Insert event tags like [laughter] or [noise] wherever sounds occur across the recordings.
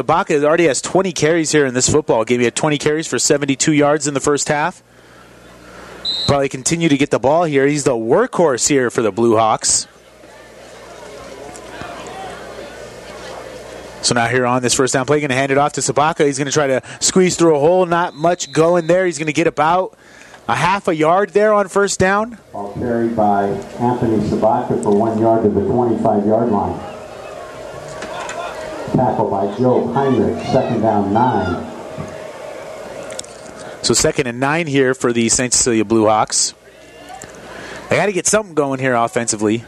Sabaca already has 20 carries here in this football game. He had 20 carries for 72 yards in the first half. Probably continue to get the ball here. He's the workhorse here for the Blue Hawks. So now here on this first down play, going to hand it off to Sabaca. He's going to try to squeeze through a hole. Not much going there. He's going to get about a half a yard there on first down. Ball carried by Anthony Sabaka for one yard to the 25-yard line. Tackle by Joe Heinrich, second down nine. So second and nine here for the St. Cecilia Blue Hawks. They got to get something going here offensively.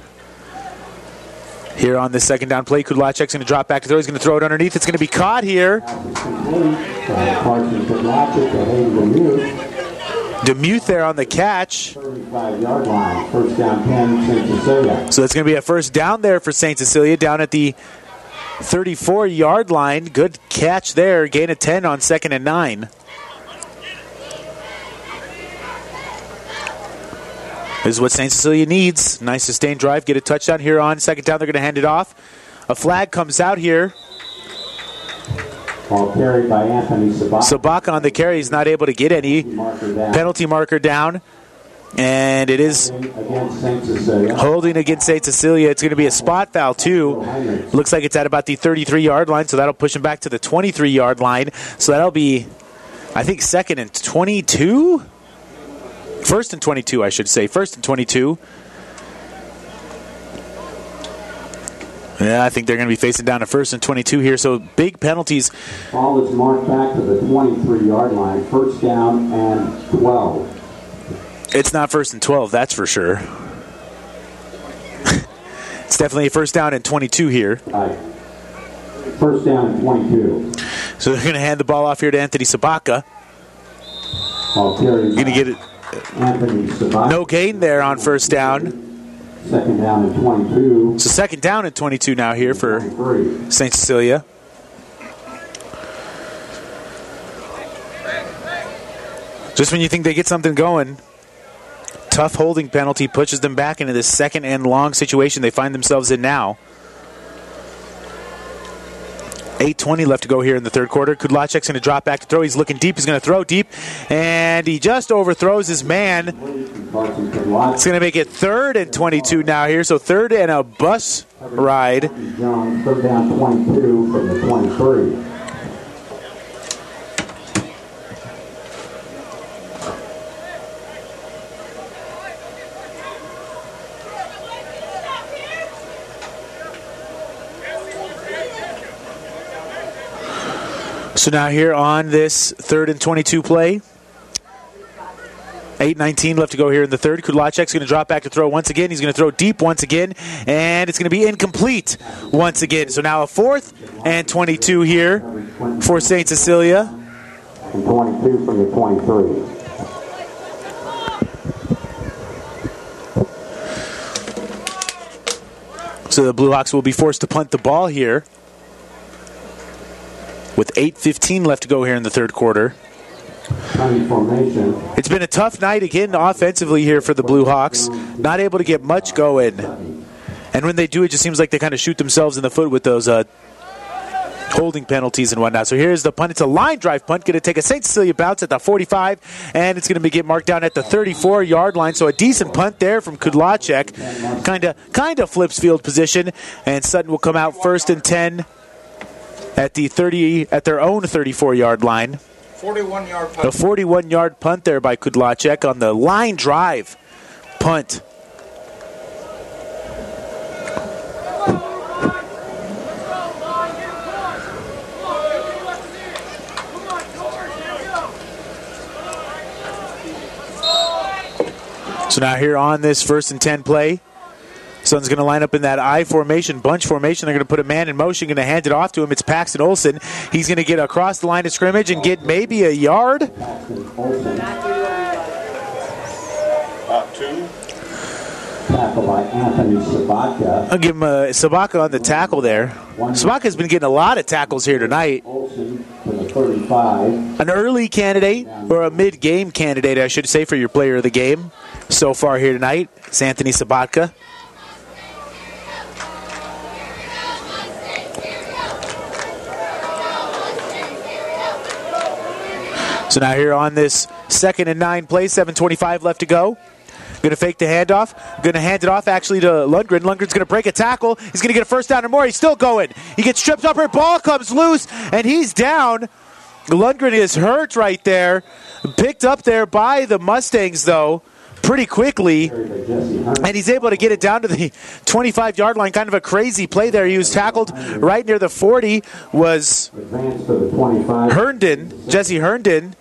Here on this second down play, Kudlacek's going to drop back to throw. He's going to throw it underneath. It's going to be caught here. Carson Kudlacek to Hayden Demuth, there on the catch. 35-yard line. First down 10, St. Cecilia. So it's going to be a first down there for St. Cecilia down at the 34 yard line. Good catch there. Gain of 10 on second and nine. This is what St. Cecilia needs. Nice sustained drive. Get a touchdown here on second down. They're going to hand it off. A flag comes out here. Ball carried by Anthony Sabaca. Sabaka on the carry. He's not able to get any. Marker down. Penalty marker down. And it is holding against St. Cecilia. It's going to be a spot foul, too. Looks like it's at about the 33 yard line, so that'll push him back to the 23 yard line. So that'll be, I think, second and 22? First and 22, I should say. First and 22. Yeah, I think they're going to be facing down to first and 22 here. So big penalties. Ball is marked back to the 23-yard line. First down and 12. It's not first and 12, that's for sure. [laughs] it's definitely first down and 22 here. Right. First down and 22. So they're going to hand the ball off here to Anthony Sabaka. Going to get it. Anthony Sabaca. No gain there on first down. Second down and 22. So second down and 22 now here for St. Cecilia. Just when you think they get something going, tough holding penalty pushes them back into this second and long situation they find themselves in now. 8.20 left to go here in the third quarter. Kudlacek's going to drop back to throw. He's looking deep. He's going to throw deep. And he just overthrows his man. It's going to make it third and 22 now here. So third and a bus ride. Third down 22 from the 23. So now here on this third and 22 play. 8.19 left to go here in the third. Kudlacek's going to drop back to throw once again. He's going to throw deep once again, and it's going to be incomplete once again. So now a fourth and 22 here for St. Cecilia. And 22 from the 23. So the Blue Hawks will be forced to punt the ball here with 8.15 left to go here in the third quarter. It's been a tough night again offensively here for the Blue Hawks. Not able to get much going. And when they do, it just seems like they kind of shoot themselves in the foot with those uh, holding penalties and whatnot. So here's the punt. It's a line drive punt. Going to take a St. Cecilia bounce at the 45, and it's going to be get marked down at the 34 yard line. So a decent punt there from Kudlacek. Kind of kind of flips field position, and Sutton will come out first and 10 at the 30 at their own 34 yard line. 41 yard A punt. 41 yard punt there by Kudlacek on the line drive punt. So now here on this first and 10 play, Sutton's going to line up in that I formation, bunch formation. They're going to put a man in motion, going to hand it off to him. It's Paxton Olson. He's going to get across the line of scrimmage and get maybe a yard. About two. Tackle by Anthony Sabatka. I'll give him a Sabaka on the tackle there. Sabaka's been getting a lot of tackles here tonight. Olson to the 35. An early candidate, or a mid game candidate, I should say, for your player of the game so far here tonight. It's Anthony Sabatka. So now here on this second and nine play, 7.25 left to go. Going to fake the handoff. Going to hand it off actually to Lundgren. Lundgren's going to break a tackle. He's going to get a first down or more. He's still going. He gets tripped up. Her ball comes loose, and he's down. Lundgren is hurt right there. Picked up there by the Mustangs, though, pretty quickly. And he's able to get it down to the 25 yard line. Kind of a crazy play there. He was tackled right near the 40, was Advance to the 25. Herndon, Jesse Herndon,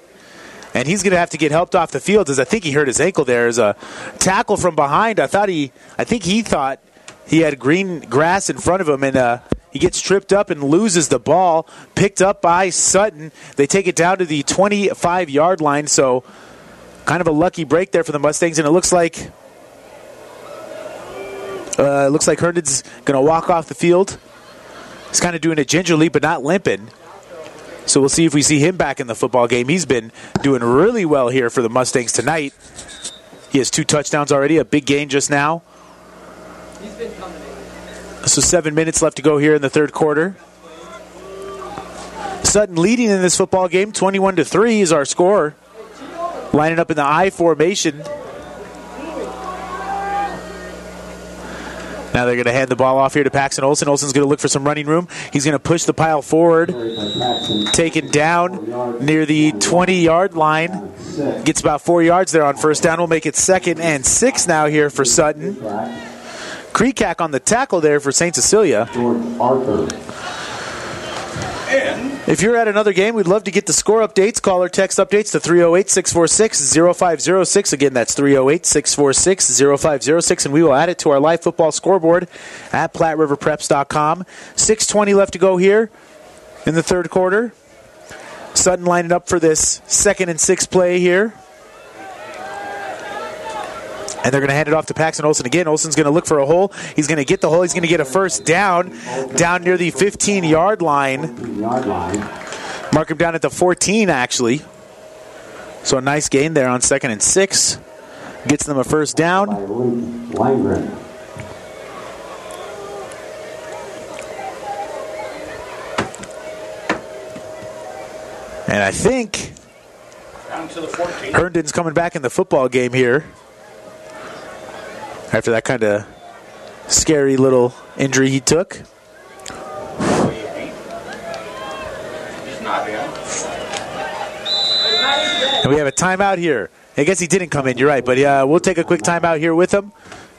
and he's going to have to get helped off the field as I think he hurt his ankle there. As a tackle from behind, I thought he, I think he thought he had green grass in front of him, and uh, he gets tripped up and loses the ball. Picked up by Sutton. They take it down to the 25 yard line. So, kind of a lucky break there for the Mustangs, and it looks like. Uh, it looks like Herndon's going to walk off the field. He's kind of doing it gingerly, but not limping. So we'll see if we see him back in the football game. He's been doing really well here for the Mustangs tonight. He has two touchdowns already, a big gain just now. So seven minutes left to go here in the third quarter. Sutton leading in this football game, 21 to 3 is our score. Lining up in the I formation. Now they're going to hand the ball off here to Paxton Olson. Olson's going to look for some running room. He's going to push the pile forward. Taken down near the 20 yard line. Gets about four yards there on first down. We'll make it second and six now here for Sutton. Creekack on the tackle there for St. Cecilia. If you're at another game, we'd love to get the score updates. Call or text updates to 308 646 0506. Again, that's 308 646 0506, and we will add it to our live football scoreboard at PlatteRiverPreps.com. 6.20 left to go here in the third quarter. Sutton lining up for this second and six play here. And they're going to hand it off to Paxton Olson again. Olson's going to look for a hole. He's going to get the hole. He's going to get a first down down near the 15 yard line. Mark him down at the 14, actually. So a nice gain there on second and six. Gets them a first down. And I think down to the 14. Herndon's coming back in the football game here. After that kind of scary little injury he took. And we have a timeout here. I guess he didn't come in, you're right. But yeah, we'll take a quick timeout here with him.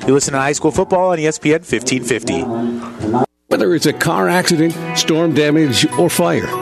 You listen to high school football on ESPN 1550. Whether it's a car accident, storm damage, or fire.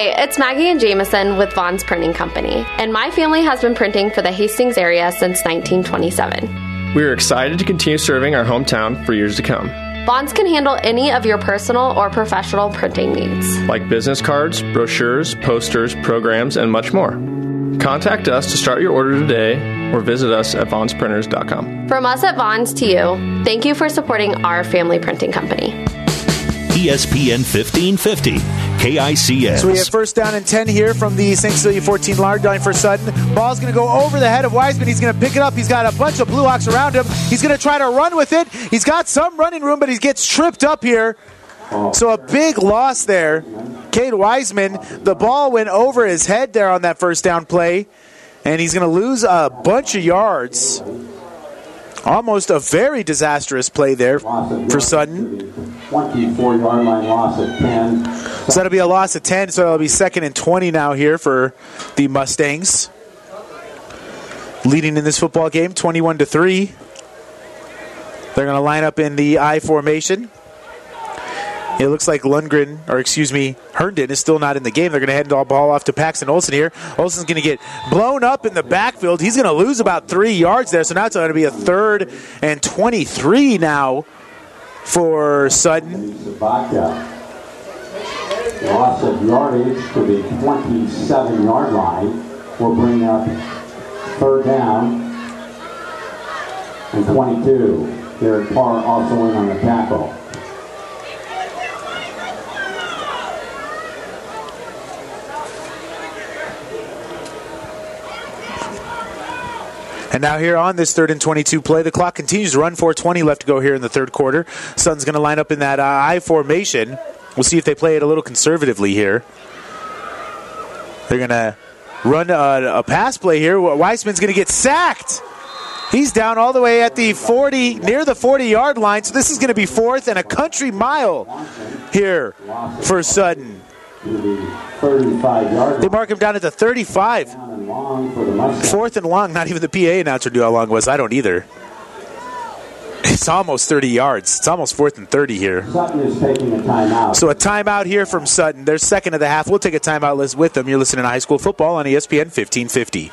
Hi, it's Maggie and Jameson with Vaughn's Printing Company, and my family has been printing for the Hastings area since 1927. We are excited to continue serving our hometown for years to come, Vaughn's can handle any of your personal or professional printing needs. like business cards, brochures, posters, programs, and much more. Contact us to start your order today or visit us at vaughnsprinters.com. From us at Vaughn's to you, thank you for supporting our family printing company. ESPN 1550, KICS. So we have first down and 10 here from the St. Cecilia 14 yard line for Sutton. Ball's going to go over the head of Wiseman. He's going to pick it up. He's got a bunch of Blue Hawks around him. He's going to try to run with it. He's got some running room, but he gets tripped up here. So a big loss there. Cade Wiseman, the ball went over his head there on that first down play, and he's going to lose a bunch of yards. Almost a very disastrous play there for Sutton. 24 yard line loss of 10. So that'll be a loss of 10, so it'll be second and 20 now here for the Mustangs. Leading in this football game, 21 to 3. They're going to line up in the I formation. It looks like Lundgren, or excuse me, Herndon is still not in the game. They're going to hand the ball off to Paxton Olson here. Olson's going to get blown up in the backfield. He's going to lose about three yards there, so now it's going to be a third and 23 now for Sutton. Loss of yardage to the 27 yard line will bring up third down and 22. Derek Parr also in on the tackle. And now here on this third and 22 play, the clock continues to run. 4:20 left to go here in the third quarter. Sutton's going to line up in that uh, I formation. We'll see if they play it a little conservatively here. They're going to run a, a pass play here. Wiseman's going to get sacked. He's down all the way at the 40, near the 40 yard line. So this is going to be fourth and a country mile here for Sutton. To the 35 yard They mark him down at the 35. and long for the Mustangs. Fourth and long. Not even the PA announcer knew how long it was. I don't either. It's almost 30 yards. It's almost fourth and 30 here. Sutton is taking a timeout. So a timeout here from Sutton. They're second of the half. We'll take a timeout list with them. You're listening to high school football on ESPN 1550.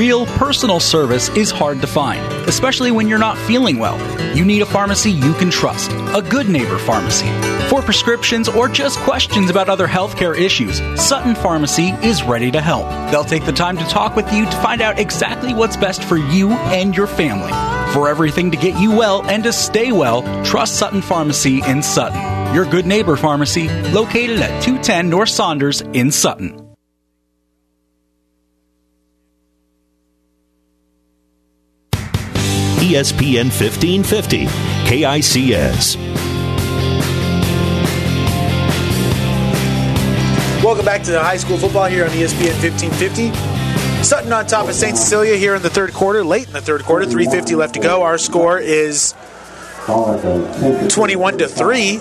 Real personal service is hard to find, especially when you're not feeling well. You need a pharmacy you can trust, a good neighbor pharmacy. For prescriptions or just questions about other healthcare issues, Sutton Pharmacy is ready to help. They'll take the time to talk with you to find out exactly what's best for you and your family. For everything to get you well and to stay well, trust Sutton Pharmacy in Sutton. Your good neighbor pharmacy, located at 210 North Saunders in Sutton. ESPN 1550, KICS. Welcome back to the high school football here on ESPN 1550. Sutton on top of St. Cecilia here in the third quarter, late in the third quarter, 350 left to go. Our score is Call it the 21 to 3.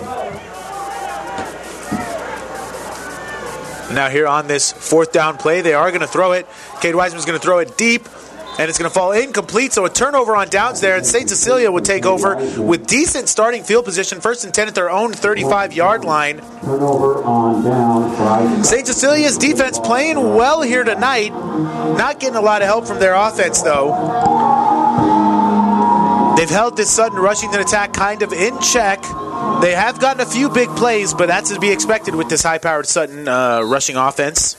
Now here on this fourth down play, they are going to throw it. Cade Wiseman's going to throw it deep, and it's going to fall incomplete. So a turnover on downs there, and St. Cecilia would take over with decent starting field position, first and 10 at their own 35-yard line. turnover on down St. Cecilia's defense playing well here tonight. Not getting a lot of help from their offense, though. They've held this Sutton rushing attack kind of in check. They have gotten a few big plays, but that's to be expected with this high powered Sutton uh, rushing offense.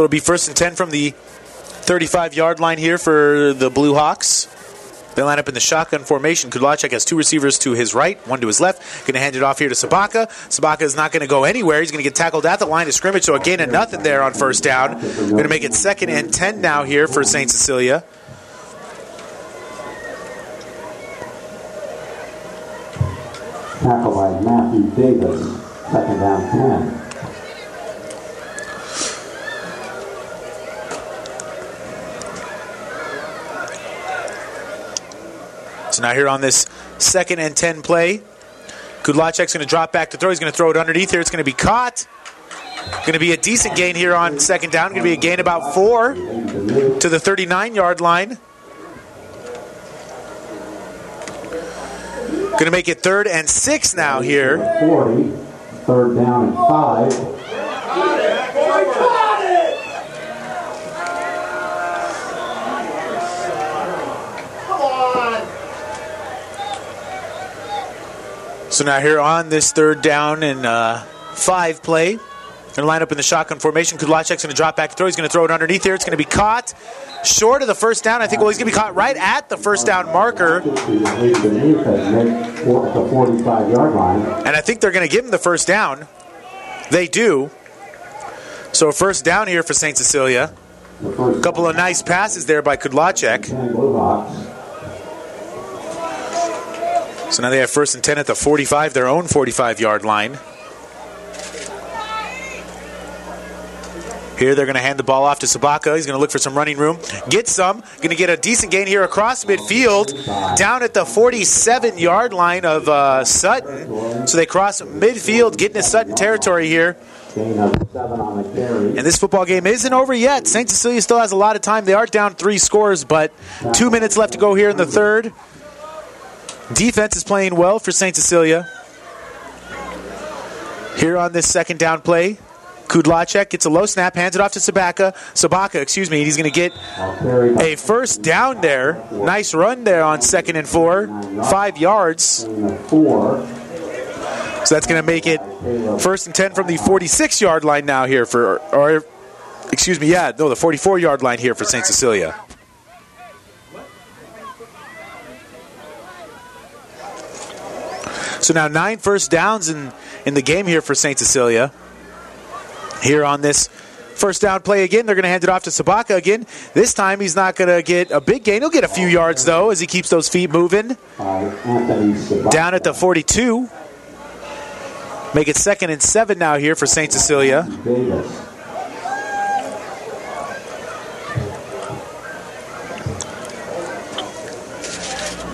So it'll be first and 10 from the 35 yard line here for the Blue Hawks. They line up in the shotgun formation. Kudlacek has two receivers to his right, one to his left. Going to hand it off here to Sabaka. Sabaka is not going to go anywhere. He's going to get tackled at the line of scrimmage, so a gain of nothing there on first down. Going to make it second and 10 now here for St. Cecilia. tackle by Matthew Davis, second down 10. So now here on this second and 10 play, Kudlacek's going to drop back to throw. He's going to throw it underneath here. It's going to be caught. Going to be a decent gain here on second down. Going to be a gain about four to the 39 yard line. Going to make it third and six now here. 40, third down and 5. So now here on this third down and uh, five play, going to line up in the shotgun formation. Kudlacek's going to drop back throw. He's going to throw it underneath here. It's going to be caught short of the first down. I think. Well, he's going to be caught right at the first down marker, He's beneath at mid- for- the 45 yard line. and I think they're going to give him the first down. They do. So first down here for St. Cecilia. A couple of nice passes there by Kudlacek. 10 Blue Hawks. So now they have first and 10 at the 45, their own 45 yard line. Here they're going to hand the ball off to Sabaka. He's going to look for some running room. Get some. Going to get a decent gain here across midfield. Down at the 47 yard line of uh, Sutton. So they cross midfield, getting to Sutton territory here. And this football game isn't over yet. St. Cecilia still has a lot of time. They are down three scores, but two minutes left to go here in the third. Defense is playing well for St. Cecilia. Here on this second down play, Kudlacek gets a low snap, hands it off to Sabaka. Sabaka, excuse me, he's going to get a first down there. Nice run there on second and four, five yards. So that's going to make it first and 10 from the 46 yard line now here for, or, excuse me, yeah, no, the 44 yard line here for St. Cecilia. So now nine first downs in, in the game here for St. Cecilia. Here on this first down play again, they're going to hand it off to Sabaka again. This time he's not going to get a big gain. He'll get a few yards though as he keeps those feet moving. Down at the 42. Make it second and seven now here for St. Cecilia.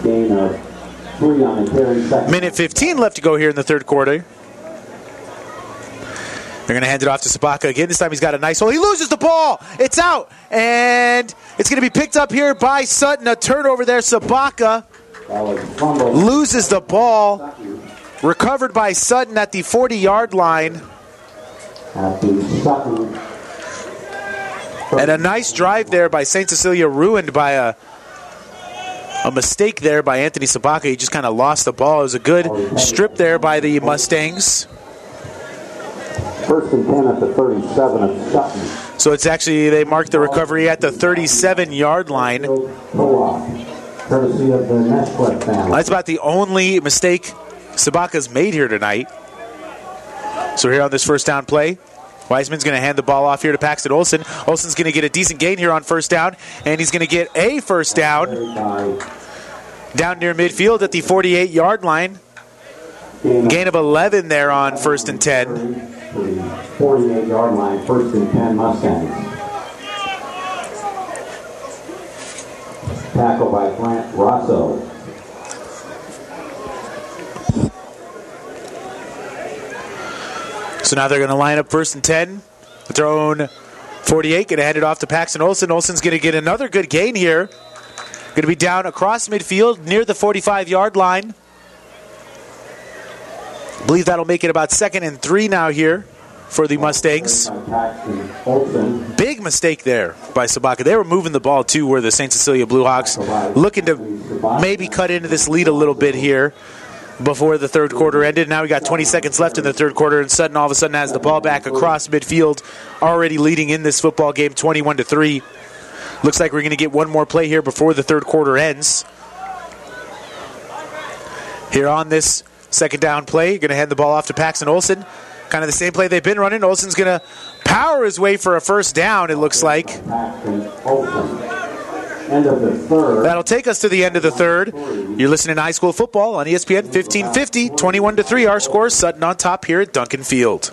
Gain of three on the carry. Second. Minute 15 left to go here in the third quarter. They're going to hand it off to Sabaka again. This time he's got a nice hole. He loses the ball. It's out. And it's going to be picked up here by Sutton. A turnover there. Sabaka That was fumbled. loses the ball. Recovered by Sutton at the 40 yard line. And a nice drive there by St. Cecilia, ruined by a a mistake there by Anthony Sabaka. He just kind of lost the ball. It was a good strip there by the Mustangs. First and 10 at the 37 of Sutton. So it's actually, they marked the recovery at the 37 yard line. Courtesy of the Nesquik family. That's about the only mistake Sabaka's made here tonight. So here on this first down play, Wiseman's going to hand the ball off here to Paxton Olson. Olson's going to get a decent gain here on first down, and he's going to get a first down down near midfield at the 48 yard line. gain of 11 there on first and 10. 48 yard line. First and 10 Mustangs. Tackle by Clint Rosso. So now they're going to line up first and 10. with Their own 48, going to hand it off to Paxton Olson. Olson's going to get another good gain here. Going to be down across midfield near the 45 yard line. I believe that'll make it about second and three now here for the Mustangs. Big mistake there by Sabaka. They were moving the ball too, where the St. Cecilia Blue Hawks looking to maybe cut into this lead a little bit here before the third quarter ended. Now we got 20 seconds left in the third quarter, and Sutton all of a sudden has the ball back across midfield, already leading in this football game 21 to 3. Looks like we're going to get one more play here before the third quarter ends. Here on this second down play, going to hand the ball off to Paxton Olson. Kind of the same play they've been running. Olson's going to power his way for a first down, it looks like. That'll take us to the end of the third. You're listening to high school football on ESPN 1550, 21 to 3. Our score Sutton on top here at Duncan Field.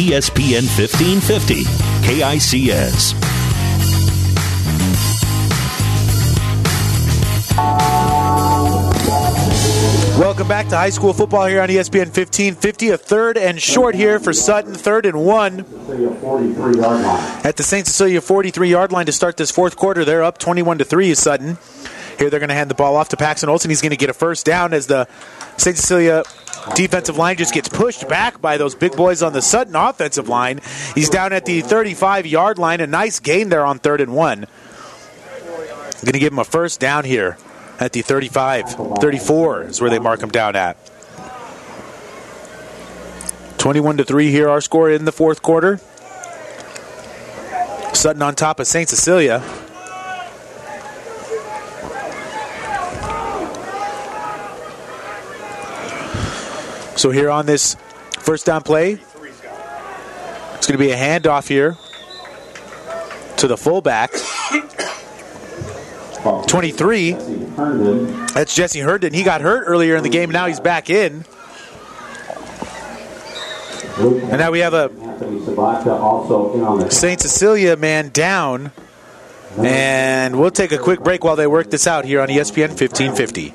ESPN 1550, KICS. Welcome back to high school football here on ESPN 1550. A third and short here for Sutton, third and one See a 43 yard line. at the St. Cecilia 43 yard line to start this fourth quarter. They're up 21 to 3 is Sutton. Here they're going to hand the ball off to Paxton Olson. He's going to get a first down as the St. Cecilia defensive line just gets pushed back by those big boys on the Sutton offensive line. He's down at the 35 yard line. A nice gain there on third and one. Going to give him a first down here at the 35. 34 is where they mark him down at. 21 to 3 here, our score in the fourth quarter. Sutton on top of St. Cecilia. So here on this first down play, it's going to be a handoff here to the fullback. 23. That's Jesse Herndon. He got hurt earlier in the game. Now he's back in. And now we have a St. Cecilia man down. And we'll take a quick break while they work this out here on ESPN 1550.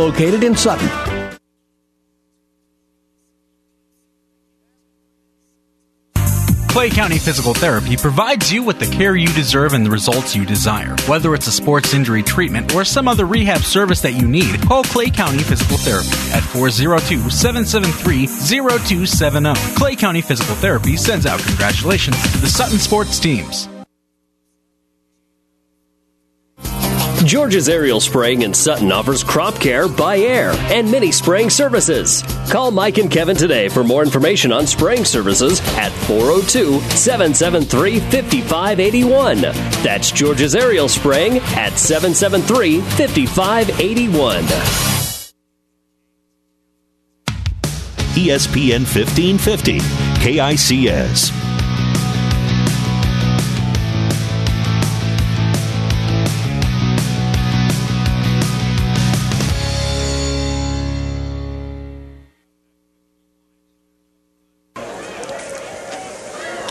located in Sutton. Clay County Physical Therapy provides you with the care you deserve and the results you desire. Whether it's a sports injury treatment or some other rehab service that you need, call Clay County Physical Therapy at 402 773 0270. Clay County Physical Therapy sends out congratulations to the Sutton sports teams. George's Aerial Spraying in Sutton offers crop care by air and mini spraying services. Call Mike and Kevin today for more information on spraying services at 402 773 5581. That's George's Aerial Spraying at 773 5581. ESPN 1550, KICS.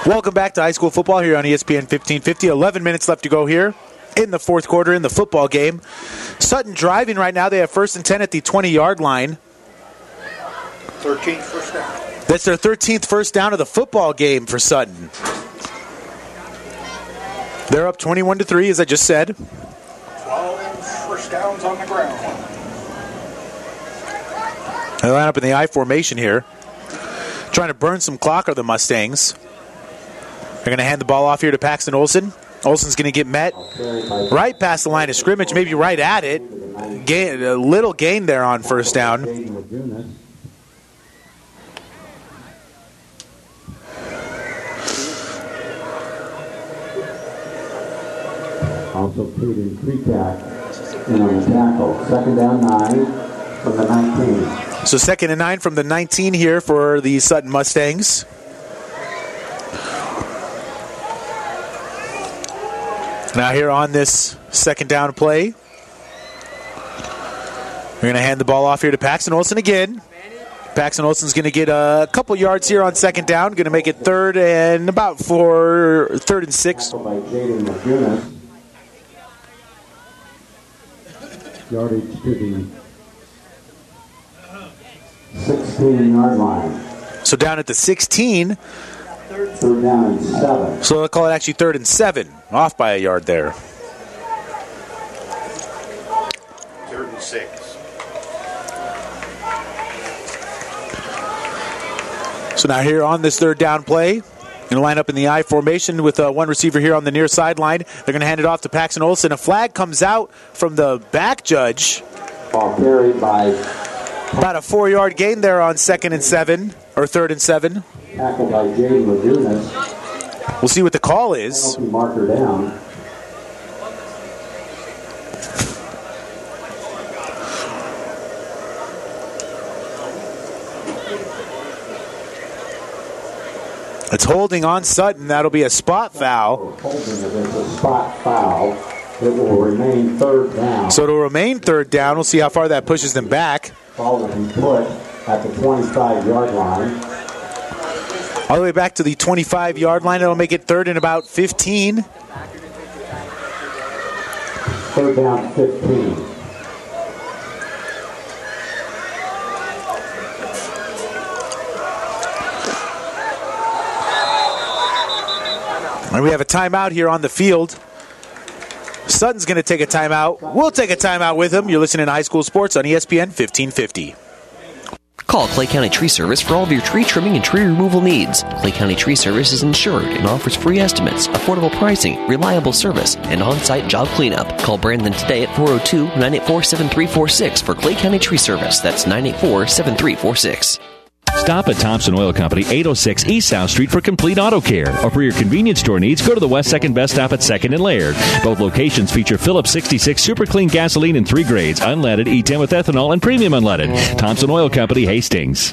Welcome back to high school football here on ESPN 1550. 11 minutes left to go here in the fourth quarter in the football game. Sutton driving right now. They have first and 10 at the 20 yard line. 13th first down. That's their 13th first down of the football game for Sutton. They're up 21 to 3, as I just said. 12 first downs on the ground. They line up in the I formation here. Trying to burn some clock are the Mustangs. They're going to hand the ball off here to Paxton Olson. Olson's going to get met right past the line of scrimmage, maybe right at it. Gain, a little gain there on first down. Also Peyton Kreekak in on the tackle. Second down nine from the 19. So second and nine from the 19 here for the Sutton Mustangs. Now here on this second down play, we're going to hand the ball off here to Paxton Olson again. Paxton Olson's going to get a couple yards here on second down. Going to make it third and about four, third and six. By Jaden McGinnis. Yardage to the 16 yard line. So down at the 16. Third down and seven. So they'll call it actually third and seven, off by a yard there. Third and six. So now here on this third down play, going to line up in the I formation with uh, one receiver here on the near sideline. They're going to hand it off to Paxton Olson. A flag comes out from the back judge. Ball carried by About a four-yard gain there on second and seven or third and seven. Tackle by Jaden McGinnis. We'll see what the call is. Marker down. It's holding on Sutton. That'll be a spot foul. Holding it as a spot foul. It will remain third down. So it'll remain third down. We'll see how far that pushes them back. Ball will be put at the 25 yard line. All the way back to the 25 yard line. It'll make it third and about 15. Third down 15. And we have a timeout here on the field. Sutton's going to take a timeout. We'll take a timeout with him. You're listening to High School Sports on ESPN 1550. Call Clay County Tree Service for all of your tree trimming and tree removal needs. Clay County Tree Service is insured and offers free estimates, affordable pricing, reliable service, and on site job cleanup. Call Brandon today at 402 984 7346 for Clay County Tree Service. That's 984 7346. Stop at Thompson Oil Company, 806 East South Street for complete auto care. Or for your convenience store needs, go to the West Second Best Stop at 2nd and Laird. Both locations feature Phillips 66 Super Clean gasoline in three grades unleaded, E10 with ethanol, and premium unleaded. Thompson Oil Company, Hastings.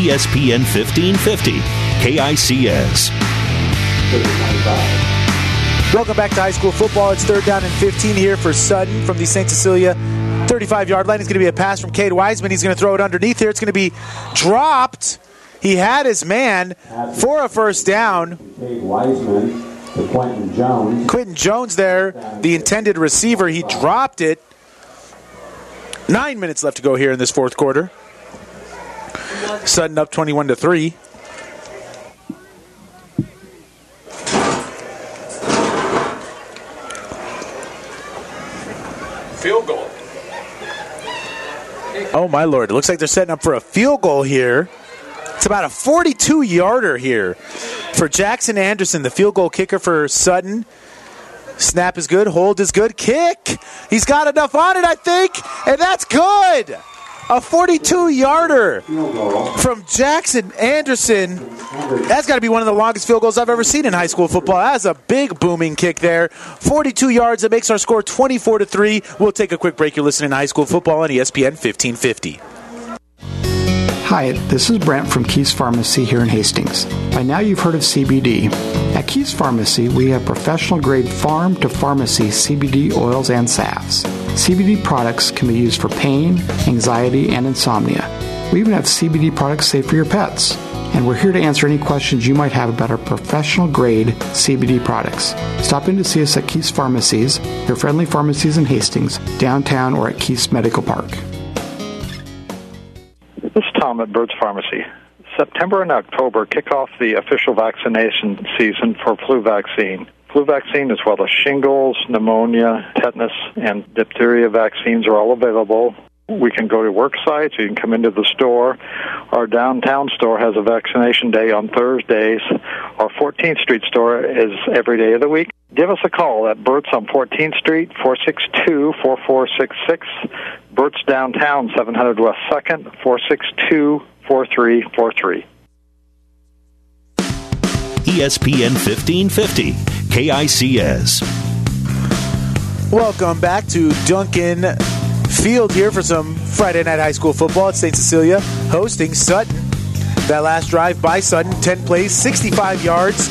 ESPN 1550, KICS. Welcome back to high school football. It's third down and 15 here for Sutton from the St. Cecilia 35 yard line. It's going to be a pass from Cade Wiseman. He's going to throw it underneath here. It's going to be dropped. He had his man for a first down. Cade Wiseman to Quentin Jones. Quentin Jones there, the intended receiver. He dropped it. Nine minutes left to go here in this fourth quarter. Sutton up 21 to 3. Field goal. Oh my lord! It looks like they're setting up for a field goal here. It's about a 42 yarder here for Jackson Anderson, the field goal kicker for Sutton. Snap is good, hold is good, kick. He's got enough on it, I think, and that's good. A 42 yarder from Jackson Anderson. That's got to be one of the longest field goals I've ever seen in high school football. That's a big booming kick there. 42 yards. That makes our score 24 to 3. We'll take a quick break. You're listening to high school football on ESPN 1550. Hi, this is Brent from Keys Pharmacy here in Hastings. By now you've heard of CBD. At Keys Pharmacy, we have professional grade farm to pharmacy CBD oils and salves. CBD products can be used for pain, anxiety, and insomnia. We even have CBD products safe for your pets. And we're here to answer any questions you might have about our professional grade CBD products. Stop in to see us at Keys Pharmacies, your friendly pharmacies in Hastings, downtown, or at Keys Medical Park. This is Tom at Burt's Pharmacy. September and October kick off the official vaccination season for flu vaccine. Flu vaccine, as well as shingles, pneumonia, tetanus, and diphtheria vaccines are all available. We can go to work sites, you can come into the store. Our downtown store has a vaccination day on Thursdays. Our 14th Street store is every day of the week. Give us a call at Burt's on 14th Street, 462 4466. Burt's downtown, 700 West 2nd, 462 4343. ESPN 1550, KICS. Welcome back to Duncan Field here for some Friday night high school football at St. Cecilia, hosting Sutton. That last drive by Sutton, 10 plays, 65 yards,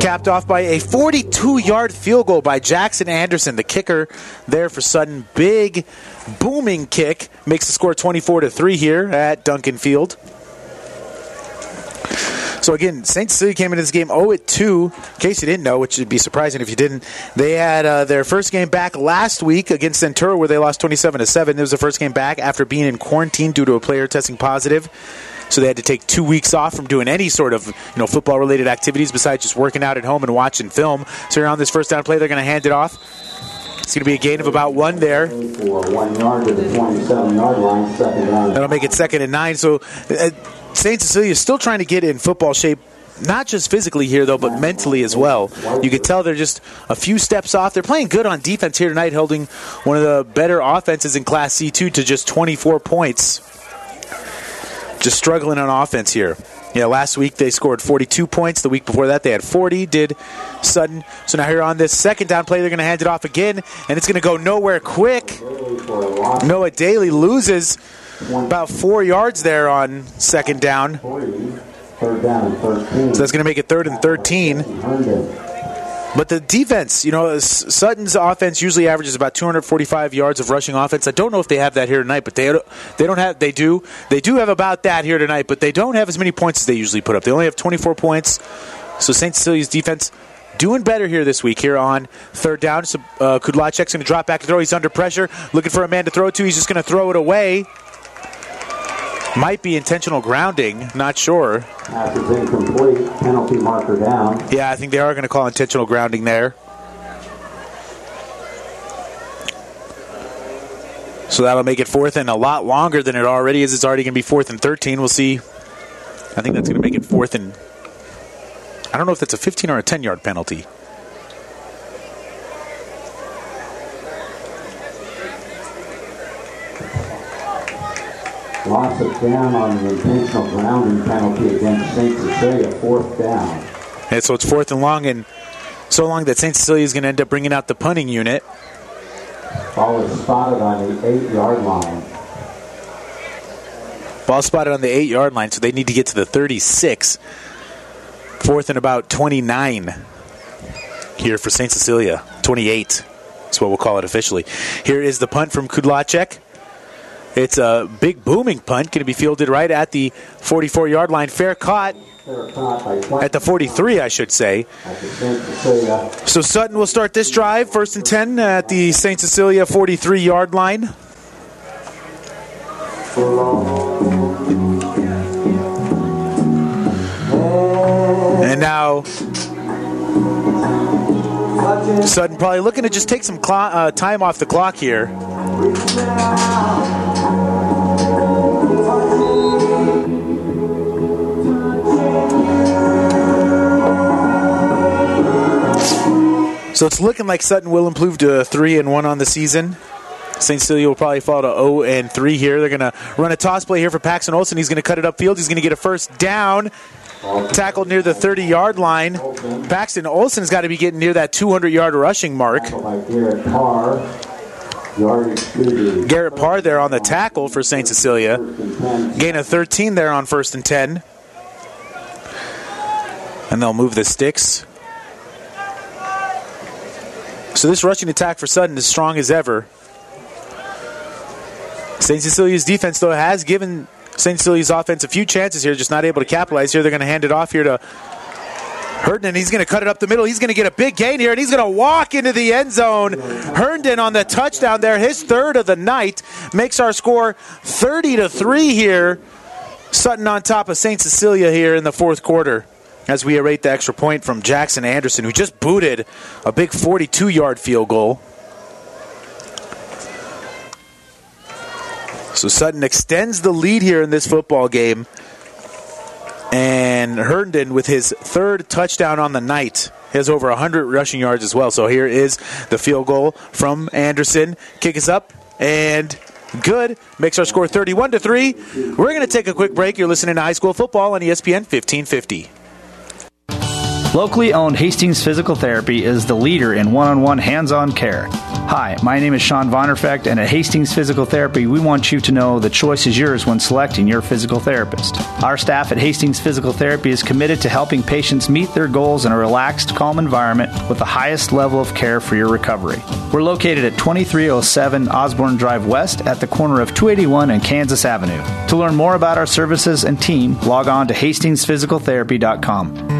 capped off by a 42 yard field goal by Jackson Anderson, the kicker there for Sutton. Big, booming kick makes the score 24 to 3 here at Duncan Field. So again, St. Cecilia came into this game 0 at 2. In case you didn't know, which would be surprising if you didn't, they had uh, their first game back last week against Centura, where they lost 27 to 7. It was the first game back after being in quarantine due to a player testing positive. So they had to take two weeks off from doing any sort of you know football related activities besides just working out at home and watching film. So on this first down play, they're going to hand it off. It's going to be a gain of about one there. For one yard to the 27 yard line, second down. That'll make it second and nine. So uh, St. Cecilia is still trying to get in football shape not just physically here though, but mentally as well. You could tell they're just a few steps off. They're playing good on defense here tonight, holding one of the better offenses in Class C2 to just 24 points. Just struggling on offense here. Yeah, last week they scored 42 points. The week before that they had 40. Did Sutton. So now here on this second down play, they're going to hand it off again, and it's going to go nowhere quick. Noah Daly loses about four yards there on second down. Third down and 13. So that's going to make it third and 13. But the defense, you know, Sutton's offense usually averages about 245 yards of rushing offense. I don't know if they have that here tonight, but they they don't have they do they do have about that here tonight, but they don't have as many points as they usually put up. They only have 24 points. So St. Cecilia's defense doing better here this week here on third down. So uh, Kudlacek's going to drop back to throw. He's under pressure, looking for a man to throw to. He's just going to throw it away. Might be intentional grounding, not sure. Is incomplete. Penalty marker down. Yeah, I think they are going to call intentional grounding there. So that'll make it fourth and a lot longer than it already is. It's already going to be fourth and 13. We'll see. I think that's going to make it fourth and. I don't know if that's a 15 or a 10 yard penalty. Loss of down on the intentional grounding penalty against St. Cecilia. Fourth down. And so it's fourth and long, and so long that St. Cecilia is going to end up bringing out the punting unit. Ball is spotted on the eight yard line. Ball spotted on the eight yard line, so they need to get to the 36. Fourth and about 29 here for St. Cecilia. 28 is what we'll call it officially. Here is the punt from Kudlacek. It's a big booming punt, going to be fielded right at the 44 yard line. Fair caught at the 43, I should say. So Sutton will start this drive, first and 10 at the St. Cecilia 43 yard line. And now Sutton probably looking to just take some clo- uh, time off the clock here. So it's looking like Sutton will improve to three and one on the season. St. Cecilia will probably fall to 0 and 3 here. They're going to run a toss play here for Paxton Olson. He's going to cut it upfield. He's going to get a first down. Tackled near the 30 yard line. Paxton Olson's got to be getting near that 200 yard rushing mark. Garrett Parr. There on the tackle for St. Cecilia. Gain of 13 there on first and 10. And they'll move the sticks. So this rushing attack for Sutton is strong as ever. St. Cecilia's defense, though, has given St. Cecilia's offense a few chances here, just not able to capitalize here. They're going to hand it off here to Herndon. He's going to cut it up the middle. He's going to get a big gain here, and he's going to walk into the end zone. Herndon on the touchdown there, his third of the night, makes our score 30 to 3 here. Sutton on top of St. Cecilia here in the fourth quarter as we await the extra point from Jackson Anderson, who just booted a big 42 yard field goal. So Sutton extends the lead here in this football game. And Herndon, with his third touchdown on the night, has over 100 rushing yards as well. So here is the field goal from Anderson. Kick is up and good. Makes our score 31 to 3. We're going to take a quick break. You're listening to high school football on ESPN 1550. Locally owned Hastings Physical Therapy is the leader in one on one hands on care. Hi, my name is Sean Vonderfecht, and at Hastings Physical Therapy, we want you to know the choice is yours when selecting your physical therapist. Our staff at Hastings Physical Therapy is committed to helping patients meet their goals in a relaxed, calm environment with the highest level of care for your recovery. We're located at 2307 Osborne Drive West at the corner of 281 and Kansas Avenue. To learn more about our services and team, log on to hastingsphysicaltherapy.com.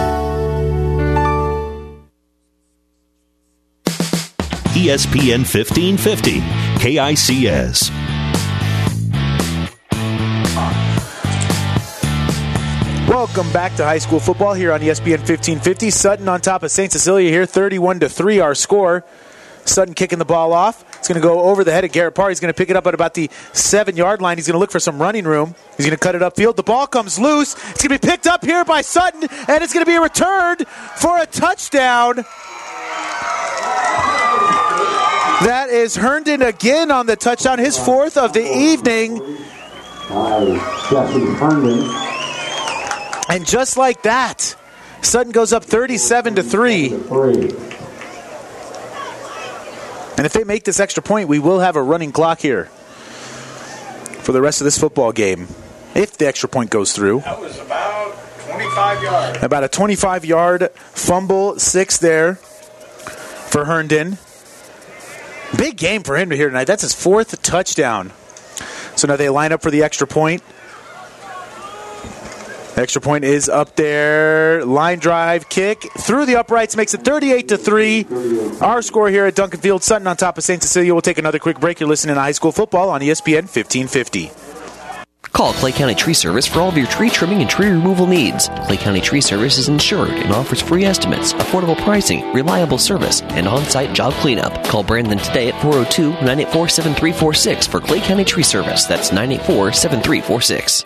ESPN 1550, KICS. Welcome back to high school football here on ESPN 1550. Sutton on top of St. Cecilia here, 31 to 3 our score. Sutton kicking the ball off. It's going to go over the head of Garrett Parr. He's going to pick it up at about the seven yard line. He's going to look for some running room. He's going to cut it upfield. The ball comes loose. It's going to be picked up here by Sutton, and it's going to be returned for a touchdown. That is Herndon again on the touchdown, his fourth of the evening. Jesse Herndon. And just like that, Sutton goes up 37 to 3. And if they make this extra point, we will have a running clock here for the rest of this football game. If the extra point goes through. That was about 25 yards. About a 25 yard fumble, six there for Herndon. Big game for him to here tonight. That's his fourth touchdown. So now they line up for the extra point. Extra point is up there. Line drive kick through the uprights makes it 38 to 3. Our score here at Duncan Field Sutton on top of St. Cecilia. We'll take another quick break. You're listening to high school football on ESPN 1550. Call Clay County Tree Service for all of your tree trimming and tree removal needs. Clay County Tree Service is insured and offers free estimates, affordable pricing, reliable service, and on site job cleanup. Call Brandon today at 402 984 7346 for Clay County Tree Service. That's 984 7346.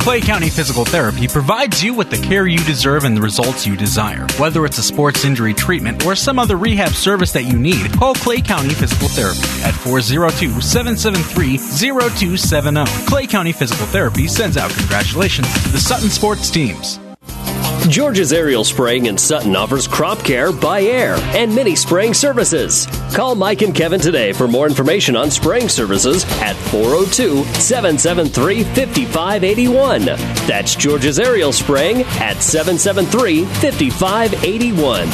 Clay County Physical Therapy provides you with the care you deserve and the results you desire. Whether it's a sports injury treatment or some other rehab service that you need, call Clay County Physical Therapy at 402 773 0270. Clay County Physical Therapy sends out congratulations to the Sutton sports teams. George's Aerial Spraying in Sutton offers crop care by air and many spraying services. Call Mike and Kevin today for more information on spraying services at 402 773 5581. That's George's Aerial Spraying at 773 5581.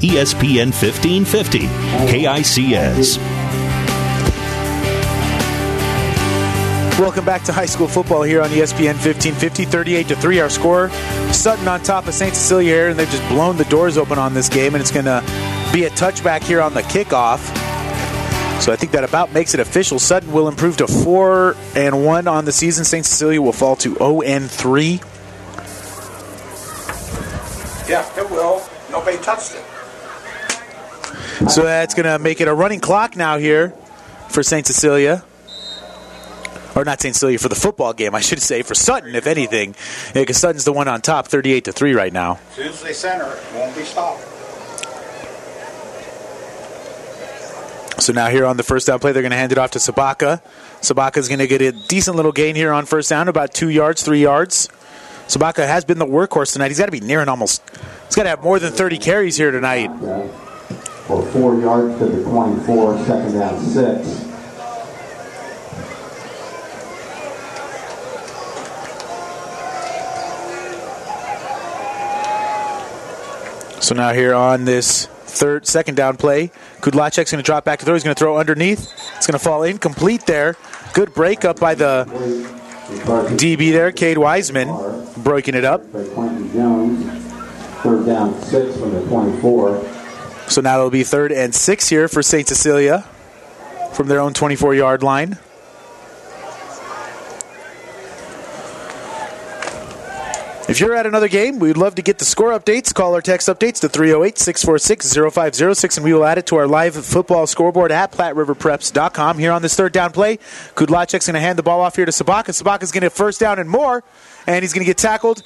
ESPN 1550, KICS. Welcome back to high school football here on ESPN 1550, 38 to 3 our score. Sutton on top of St. Cecilia here, and they've just blown the doors open on this game, and it's going to be a touchback here on the kickoff. So I think that about makes it official. Sutton will improve to 4 and 1 on the season. St. Cecilia will fall to 0 and 3. Yeah, it will. Nobody touched it. So that's going to make it a running clock now here for St. Cecilia. Or not St. Cecilia for the football game, I should say, for Sutton, if anything. Because Sutton's the one on top, 38 to 3 right now. As soon as they center it, it won't be stopped. So now here on the first down play, they're going to hand it off to Sabaka. Sabaka's going to get a decent little gain here on first down, about two yards, three yards. Sabaka has been the workhorse tonight. He's got to be nearing almost. He's got to have more than 30 carries here tonight. For four yards to the 24, second down six. So now here on this third, second down play, Kudlacek's going to drop back to throw. He's going to throw underneath. It's going to fall incomplete there. Good break up by the DB there, Cade Wiseman, breaking it up. Third down six from the 24. So now it'll be third and six here for St. Cecilia from their own 24 yard line. If you're at another game, we'd love to get the score updates. Call or text updates to 308 646 0506, and we will add it to our live football scoreboard at PlatteRiverPreps.com. Here on this third down play, Kudlacek's going to hand the ball off here to Sabaka. Sabaka's going to get first down and more, and he's going to get tackled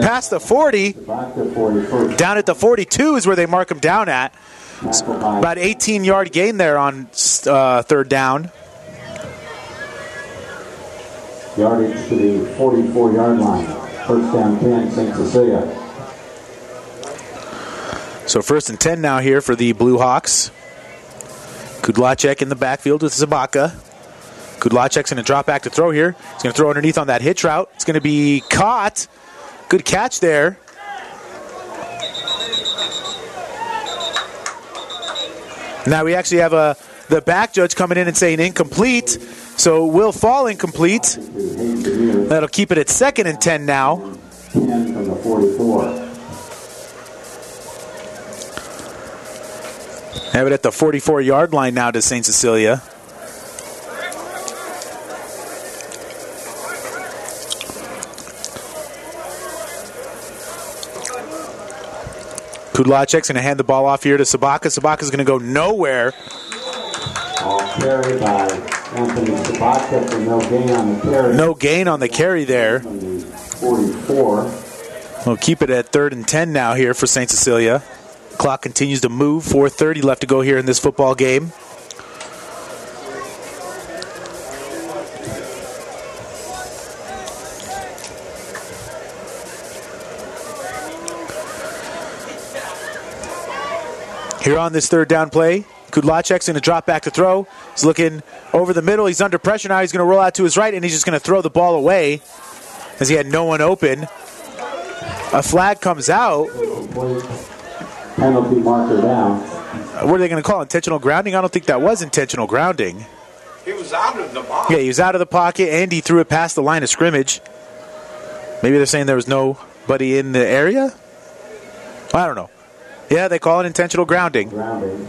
past the 40. Down at the 42 is where they mark him down at. About 18 yard gain there on uh, third down. Yardage to the 44 yard line. First down 10, St. Cecilia. So first and 10 now here for the Blue Hawks. Kudlacek in the backfield with Sabaka. Kudlacek's going to drop back to throw here. He's going to throw underneath on that hitch route. It's going to be caught. Good catch there. Now we actually have a The back judge coming in and saying incomplete. So will fall incomplete. That'll keep it at second and 10 now. 10 from the 44. Have it at the 44 yard line now to St. Cecilia. Kudlacek's going to hand the ball off here to Sabaka. Sabaka's going to go nowhere. All carried by Anthony Sabaka for no gain on the carry. No gain on the carry there. 44. We'll keep it at third and 10 now here for St. Cecilia. Clock continues to move. 4.30 left to go here in this football game. Here on this third down play, Kudlacek's going to drop back to throw. He's looking over the middle. He's under pressure now. He's going to roll out to his right, and he's just going to throw the ball away as he had no one open. A flag comes out. Penalty marker down. What are they going to call intentional grounding? I don't think that was intentional grounding. He was out of the box. Yeah, he was out of the pocket and he threw it past the line of scrimmage. Maybe they're saying there was nobody in the area? I don't know. Yeah, they call it intentional grounding. Grounding.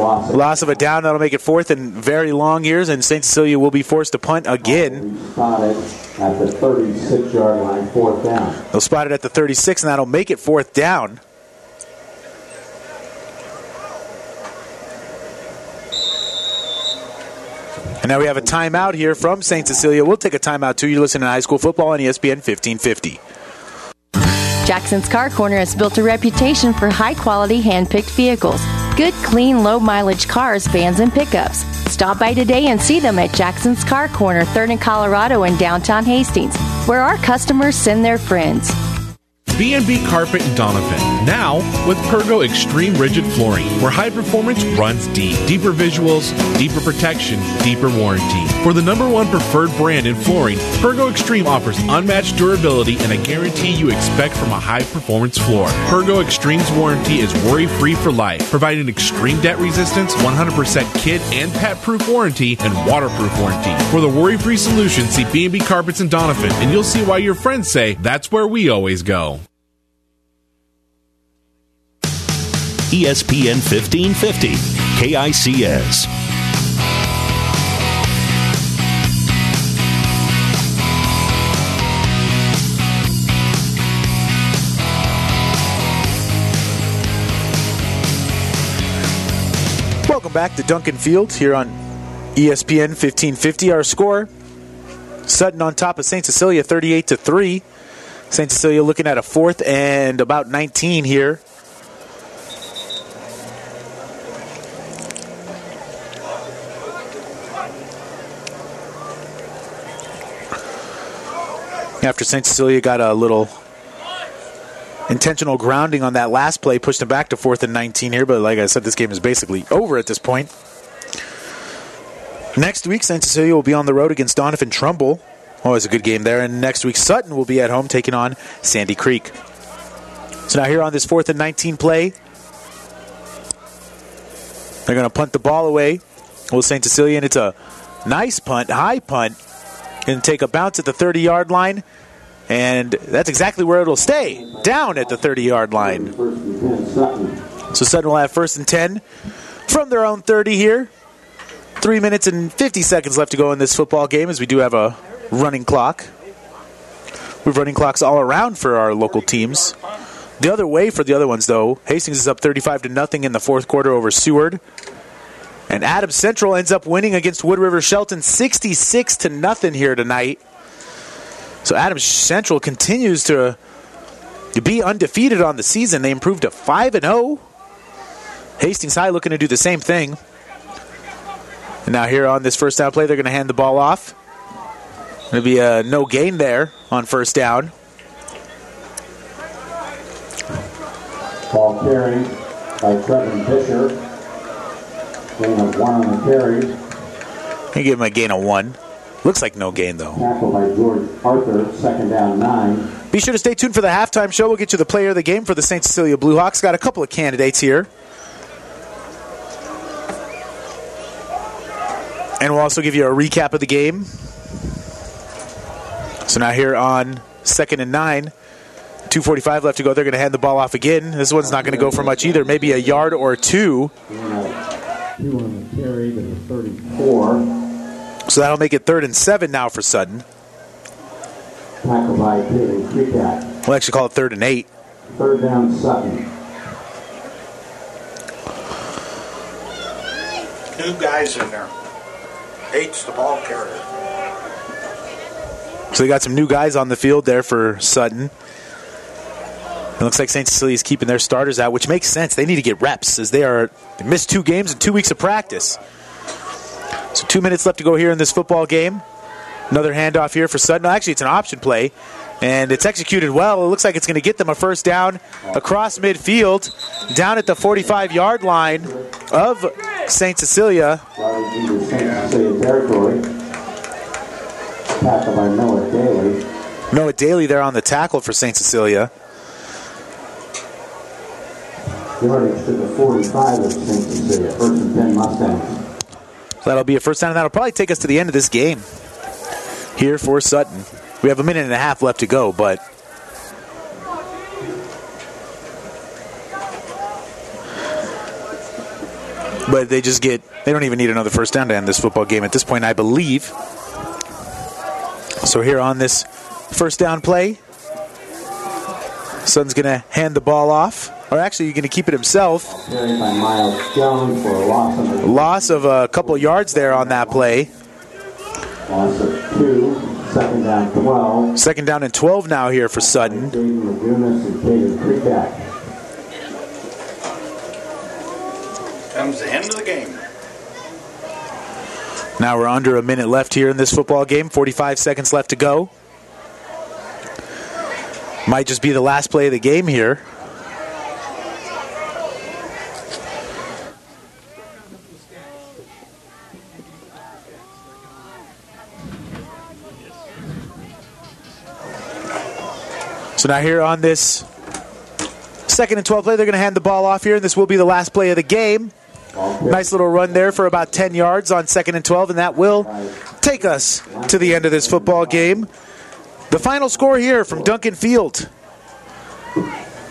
Loss of a down, that'll make it fourth and very long years, and St. Cecilia will be forced to punt again. Spotted at the 36 yard line, fourth down. They'll spot it at the 36, and that'll make it fourth down. And now we have a timeout here from St. Cecilia. We'll take a timeout too. You're listening to high school football on ESPN 1550. Jackson's Car Corner has built a reputation for high quality hand picked vehicles. Good, clean, low mileage cars, vans, and pickups. Stop by today and see them at Jackson's Car Corner, 3rd and Colorado in downtown Hastings, where our customers send their friends. B&B Carpet in Doniphan. Now with Pergo Extreme Rigid Flooring, where high performance runs deep. Deeper visuals, deeper protection, deeper warranty. For the number one preferred brand in flooring, Pergo Extreme offers unmatched durability and a guarantee you expect from a high performance floor. Pergo Extreme's warranty is worry free for life, providing extreme debt resistance, 100% kid and pet proof warranty, and waterproof warranty. For the worry free solution, see B&B Carpets in Doniphan, and you'll see why your friends say that's where we always go. ESPN 1550, KICS. Welcome back to Duncan Field here on ESPN 1550. Our score Sutton on top of St. Cecilia 38 to 3. St. Cecilia looking at a fourth and about 19 here. After St. Cecilia got a little intentional grounding on that last play, pushed him back to fourth and 19 here. But like I said, this game is basically over at this point. Next week, St. Cecilia will be on the road against Doniphan Trumbull. Always a good game there. And next week, Sutton will be at home taking on Sandy Creek. So now here on this fourth and 19 play, they're going to punt the ball away. Will St. Cecilia, and it's a nice punt, high punt. Going to take a bounce at the 30 yard line. And that's exactly where it'll stay, down at the 30 yard line. So Sutton will have first and 10 from their own 30 here. Three minutes and 50 seconds left to go in this football game as we do have a running clock. We have running clocks all around for our local teams. The other way for the other ones, though, Hastings is up 35 to nothing in the fourth quarter over Seward. And Adams Central ends up winning against Wood River Shelton 66 to nothing here tonight. So Adams Central continues to, to be undefeated on the season. They improved to 5 and 0. Hastings High looking to do the same thing. And now here on this first down play, they're going to hand the ball off. Going to be a no gain there on first down. Ball carried by Trevin Fisher. Gain of one on the give him a gain of one. Looks like no gain, though. Tackled by George Arthur, second down nine. Be sure to stay tuned for the halftime show. We'll get you the player of the game for the St. Cecilia Bluehawks. Got a couple of candidates here. And we'll also give you a recap of the game. So now here on second and nine, 2.45 left to go. They're going to hand the ball off again. This one's not going to go for much either, maybe a yard or two. Two on the carry to the 34. So that'll make it third and seven now for Sutton. Tackle by Taylor Creekat. We'll actually call it third and eight. Third down, Sutton. New guys in there. Hates the ball carrier. So they got some new guys on the field there for Sutton. It looks like St. Cecilia is keeping their starters out, which makes sense. They need to get reps as they are they missed two games and two weeks of practice. So two minutes left to go here in this football game. Another handoff here for Sutton. Actually, it's an option play, and it's executed well. It looks like it's going to get them a first down across midfield, down at the 45-yard line of St. Cecilia. Riding into St. Cecilia territory. Tackle by Noah Daly. Noah Daly there on the tackle for St. Cecilia. Yardage to the 45 of. First and 10 Mustangs. That'll be a first down, and that'll probably take us to the end of this game here for Sutton. We have a minute and a half left to go, but but they just get they don't even need another first down to end this football game at this point, I believe. So here on this first down play, Sutton's going to hand the ball off, or actually, he's going to keep it himself. Carried by Miles Jones for a loss on the Loss of a couple yards there on that play. loss of two. Second down, 12. Second down and 12 now here for Sutton. Jaden Lagunas and Taylor Creekat. Comes the end of the game. Now we're under a minute left here in this football game. 45 seconds left to go. Might just be the last play of the game here. So now here on this second and 12 play, they're going to hand the ball off here, and this will be the last play of the game. Nice little run there for about 10 yards on second and 12, and that will take us to the end of this football game. The final score here from Duncan Field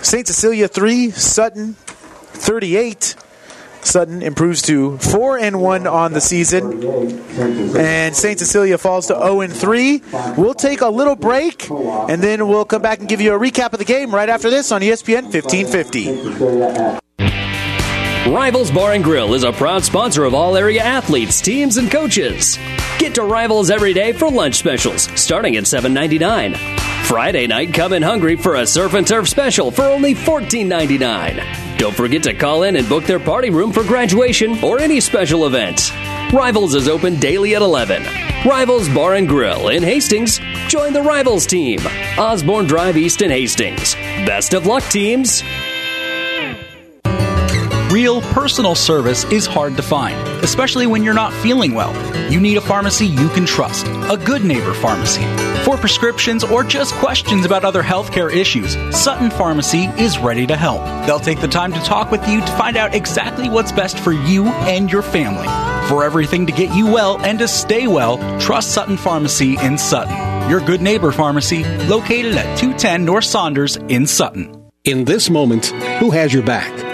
St. Cecilia 3, Sutton 38. Sutton improves to 4 and 1 on the season. And St. Cecilia falls to 0 and 3. We'll take a little break and then we'll come back and give you a recap of the game right after this on ESPN 1550. Rivals Bar and Grill is a proud sponsor of all area athletes, teams, and coaches. Get to Rivals every day for lunch specials, starting at $7.99. Friday night, come in hungry for a surf and turf special for only $14.99. Don't forget to call in and book their party room for graduation or any special event. Rivals is open daily at 11. Rivals Bar and Grill in Hastings. Join the Rivals team. Osborne Drive East in Hastings. Best of luck, teams. Real personal service is hard to find, especially when you're not feeling well. You need a pharmacy you can trust, a good neighbor pharmacy. For prescriptions or just questions about other healthcare issues, Sutton Pharmacy is ready to help. They'll take the time to talk with you to find out exactly what's best for you and your family. For everything to get you well and to stay well, trust Sutton Pharmacy in Sutton. Your good neighbor pharmacy, located at 210 North Saunders in Sutton. In this moment, who has your back?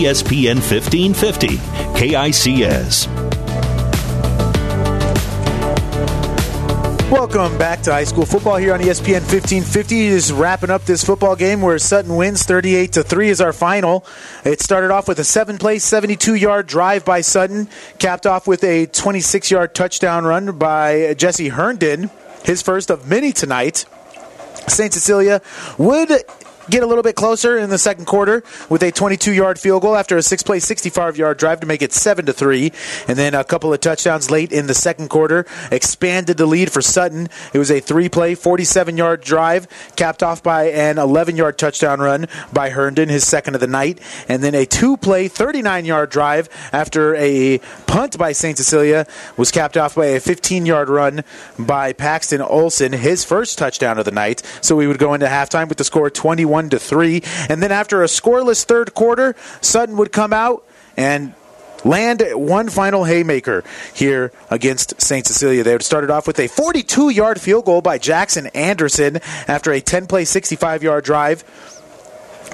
ESPN 1550, KICS. Welcome back to high school football here on ESPN 1550. Is wrapping up this football game where Sutton wins 38 to 3 is our final. It started off with a seven play, 72 yard drive by Sutton, capped off with a 26 yard touchdown run by Jesse Herndon, his first of many tonight. St. Cecilia would get a little bit closer in the second quarter with a 22-yard field goal after a six-play, 65-yard drive to make it seven to three, and then a couple of touchdowns late in the second quarter expanded the lead for Sutton. It was a three-play, 47-yard drive capped off by an 11-yard touchdown run by Herndon, his second of the night, and then a two-play, 39-yard drive after a punt by St. Cecilia was capped off by a 15-yard run by Paxton Olson, his first touchdown of the night. So we would go into halftime with the score 21 to 3. And then after a scoreless third quarter, Sutton would come out and land one final haymaker here against St. Cecilia. They started off with a 42 yard field goal by Jackson Anderson after a 10 play, 65 yard drive.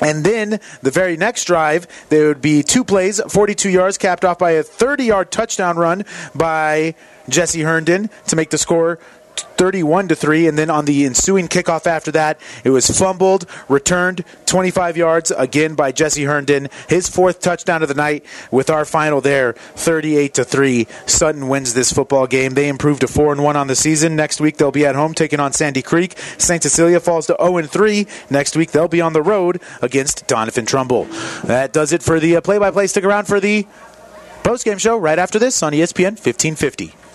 And then the very next drive, there would be two plays, 42 yards, capped off by a 30 yard touchdown run by Jesse Herndon to make the score 31 to 3 and then on the ensuing kickoff after that it was fumbled returned 25 yards again by Jesse Herndon. His fourth touchdown of the night with our final there 38 to 3 Sutton wins this football game. They improved to 4 and 1 on the season. Next week they'll be at home taking on Sandy Creek. St. Cecilia falls to 0 and 3 next week they'll be on the road against Doniphan Trumbull. That does it for the uh, play-by-play. Stick around for the post-game show right after this on ESPN 1550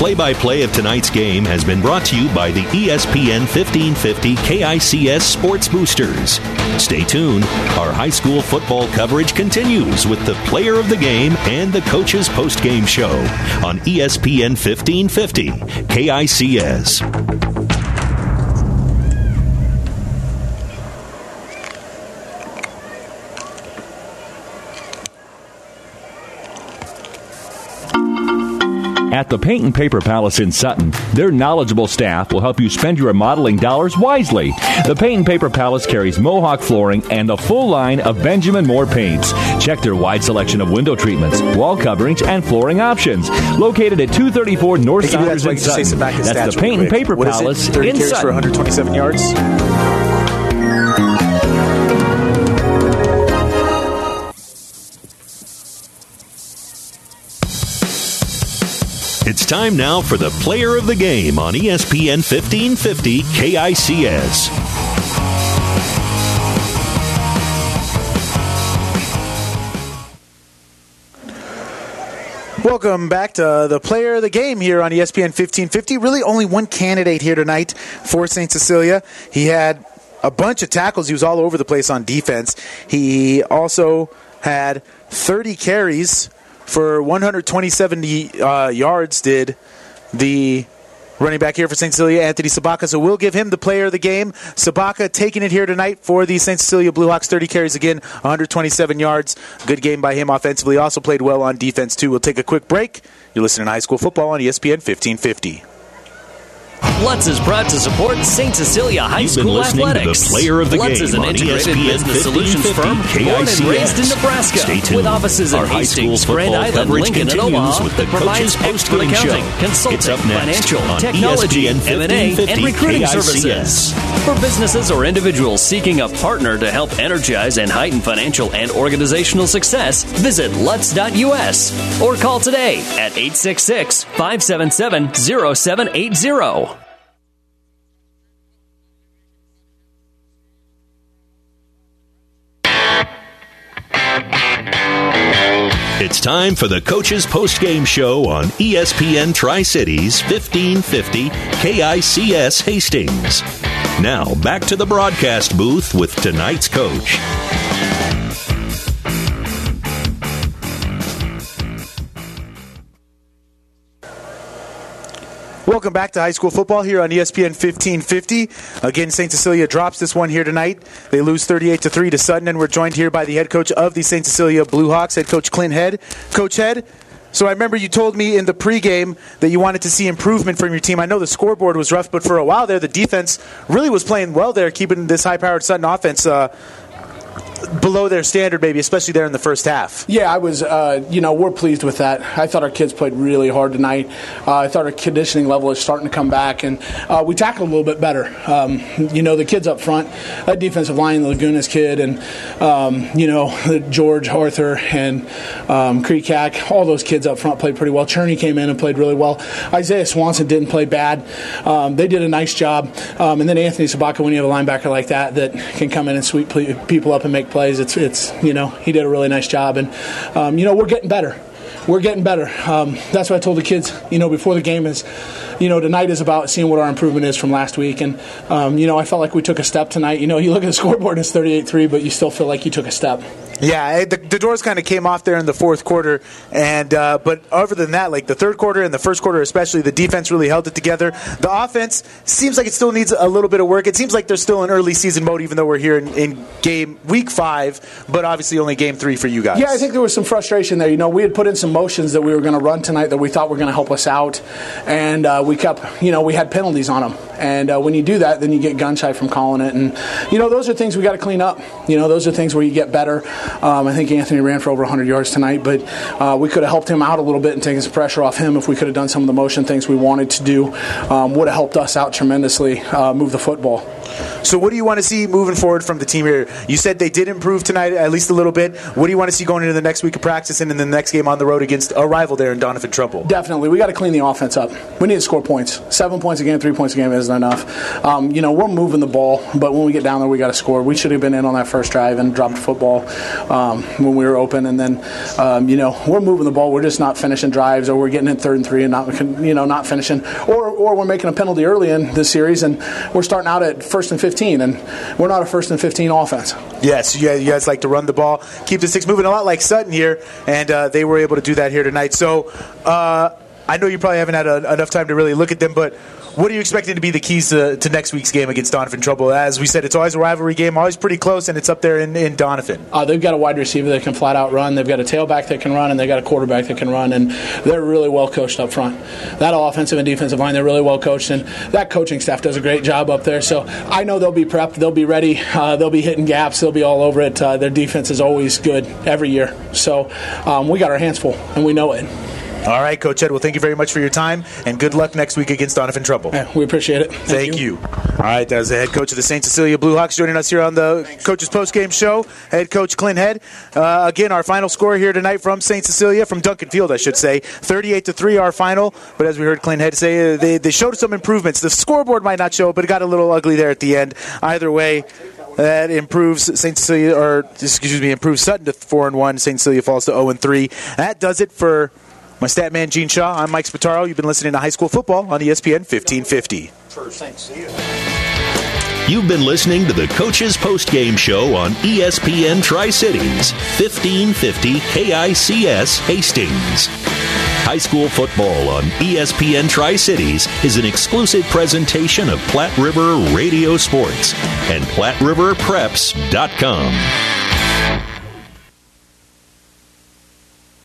Play by play of tonight's game has been brought to you by the ESPN 1550 KICS Sports Boosters. Stay tuned. Our high school football coverage continues with the player of the game and the coach's post game show on ESPN 1550 KICS. At the Paint and Paper Palace in Sutton, their knowledgeable staff will help you spend your remodeling dollars wisely. The Paint and Paper Palace carries Mohawk flooring and a full line of Benjamin Moore paints. Check their wide selection of window treatments, wall coverings, and flooring options. Located at 234 North. Saunders That's in why you just say Sutton. That's the Paint and. Paper What? Palace 30 in carries Sutton. for 127 yards. Time now for the player of the game on ESPN 1550 KICS. Welcome back to the player of the game here on ESPN 1550. Really, only one candidate here tonight for St. Cecilia. He had a bunch of tackles. He was all over the place on defense. He also had 30 carries for 127 uh, yards. Did the running back here for St. Cecilia, Anthony Sabaka. So we'll give him the player of the game. Sabaka taking it here tonight for the St. Cecilia Bluehawks. 30 carries again, 127 yards. Good game by him offensively. Also played well on defense, too. We'll take a quick break. You're listening to High School Football on ESPN 1550. Lutz is proud to support St. Cecilia High You've been School to the Athletics. player of the Lutz game is an integrated ESPN business solutions 1550 firm born and raised in Nebraska Stay with offices in Our high Hastings, Grand Island, Lincoln, and Omaha that provides expert accounting, show. consulting, It's up next financial, technology, M&A, and recruiting KICS. services. For businesses or individuals seeking a partner to help energize and heighten financial and organizational success, visit lutz.us or call today at 866 577 0780. It's time for the Coaches Post Game Show on ESPN Tri Cities 1550 KICS Hastings. Now, back to the broadcast booth with tonight's coach. Welcome back to high school football here on ESPN 1550. Again, St. Cecilia drops this one here tonight. They lose 38 to 3 to Sutton, and we're joined here by the head coach of the St. Cecilia Blue Hawks, head coach Clint Head. Coach Head, so I remember you told me in the pregame that you wanted to see improvement from your team. I know the scoreboard was rough, but for a while there, the defense really was playing well there, keeping this high-powered Sutton offense uh, below their standard, maybe, especially there in the first half. Yeah, I was. Uh, you know, we're pleased with that. I thought our kids played really hard tonight. Uh, I thought our conditioning level is starting to come back, and uh, we tackled a little bit better. Um, you know, the kids up front, that defensive line, the Lagunas kid, and um, you know George Arthur and um, Creekack, all those kids up front played pretty well. Cherney came in and played really well. Isaiah Swanson didn't play bad. Um, they did a nice job. Um, and then Anthony Sabaka, when you have a linebacker like that that can come in and sweep people up and make plays, it's it's you know he did a really nice job, and um, you know we're getting better. We're getting better. Um, that's what I told the kids, you know, before the game is, you know, tonight is about seeing what our improvement is from last week. And, um, you know, I felt like we took a step tonight. You know, you look at the scoreboard it's 38 3, but you still feel like you took a step. Yeah, the, the doors kind of came off there in the fourth quarter, and uh, but other than that, like the third quarter and the first quarter especially, the defense really held it together. The offense seems like it still needs a little bit of work. It seems like there's still an early season mode, even though we're here in, in game week five, but obviously only game three for you guys. Yeah, I think there was some frustration there. You know, we had put in some motions that we were going to run tonight that we thought were going to help us out, and uh, we kept, you know, we had penalties on them. And uh, when you do that, then you get gun shy from calling it. And, you know, those are things we got to clean up. You know, those are things where you get better. Um, I think Anthony ran for over 100 yards tonight, but uh, we could have helped him out a little bit and taken some pressure off him if we could have done some of the motion things we wanted to do. Um, would have helped us out tremendously, uh, move the football. So, what do you want to see moving forward from the team here? You said they did improve tonight, at least a little bit. What do you want to see going into the next week of practice and in the next game on the road against a rival there in Doniphan Trumbull? Definitely, we got to clean the offense up. We need to score points. Seven points a game, three points a game isn't enough. Um, you know, we're moving the ball, but when we get down there, we got to score. We should have been in on that first drive and dropped football um, when we were open, and then um, you know we're moving the ball. We're just not finishing drives, or we're getting in third and three and not you know not finishing, or or we're making a penalty early in this series, and we're starting out at first and fifteen, and we're not a first and fifteen offense. Yes, you guys, like to run the ball, keep the sticks moving a lot like Sutton here, and uh, they were able to do that here tonight. So uh, I know you probably haven't had a, enough time to really look at them, but what are you expecting to be the keys to, to next week's game against Doniphan Trumbull? As we said, it's always a rivalry game, always pretty close, and it's up there in, in Doniphan. Uh, they've got a wide receiver that can flat out run. They've got a tailback that can run, and they've got a quarterback that can run, and they're really well coached up front. That offensive and defensive line, they're really well coached, and that coaching staff does a great job up there. So I know they'll be prepped, they'll be ready, uh, they'll be hitting gaps, they'll be all over it. Uh, their defense is always good every year. So um, we got our hands full, and we know it. All right, Coach Ed. Well, thank you very much for your time, and good luck next week against Doniphan Trumbull. Yeah, we appreciate it. Thank, you. All right, that was the head coach of the St. Cecilia Blue Hawks joining us here on the Coaches Post Game Show. Head coach Clint Head. Uh, again, our final score here tonight from St. Cecilia, from Duncan Field, I should say, 38 to three, our final. But as we heard Clint Head say, uh, they they showed some improvements. The scoreboard might not show, but it got a little ugly there at the end. Either way. That improves St. Cecilia, or excuse me, improves Sutton to four and one. St. Cecilia falls to zero and three. That does it for my stat man, Gene Shaw. I'm Mike Spataro. You've been listening to High School Football on ESPN 1550. For St. Cecilia. You've been listening to the Coaches Post Game Show on ESPN Tri Cities, 1550 KICS Hastings. High school football on ESPN Tri Cities is an exclusive presentation of Platte River Radio Sports and PlatteRiverPreps.com.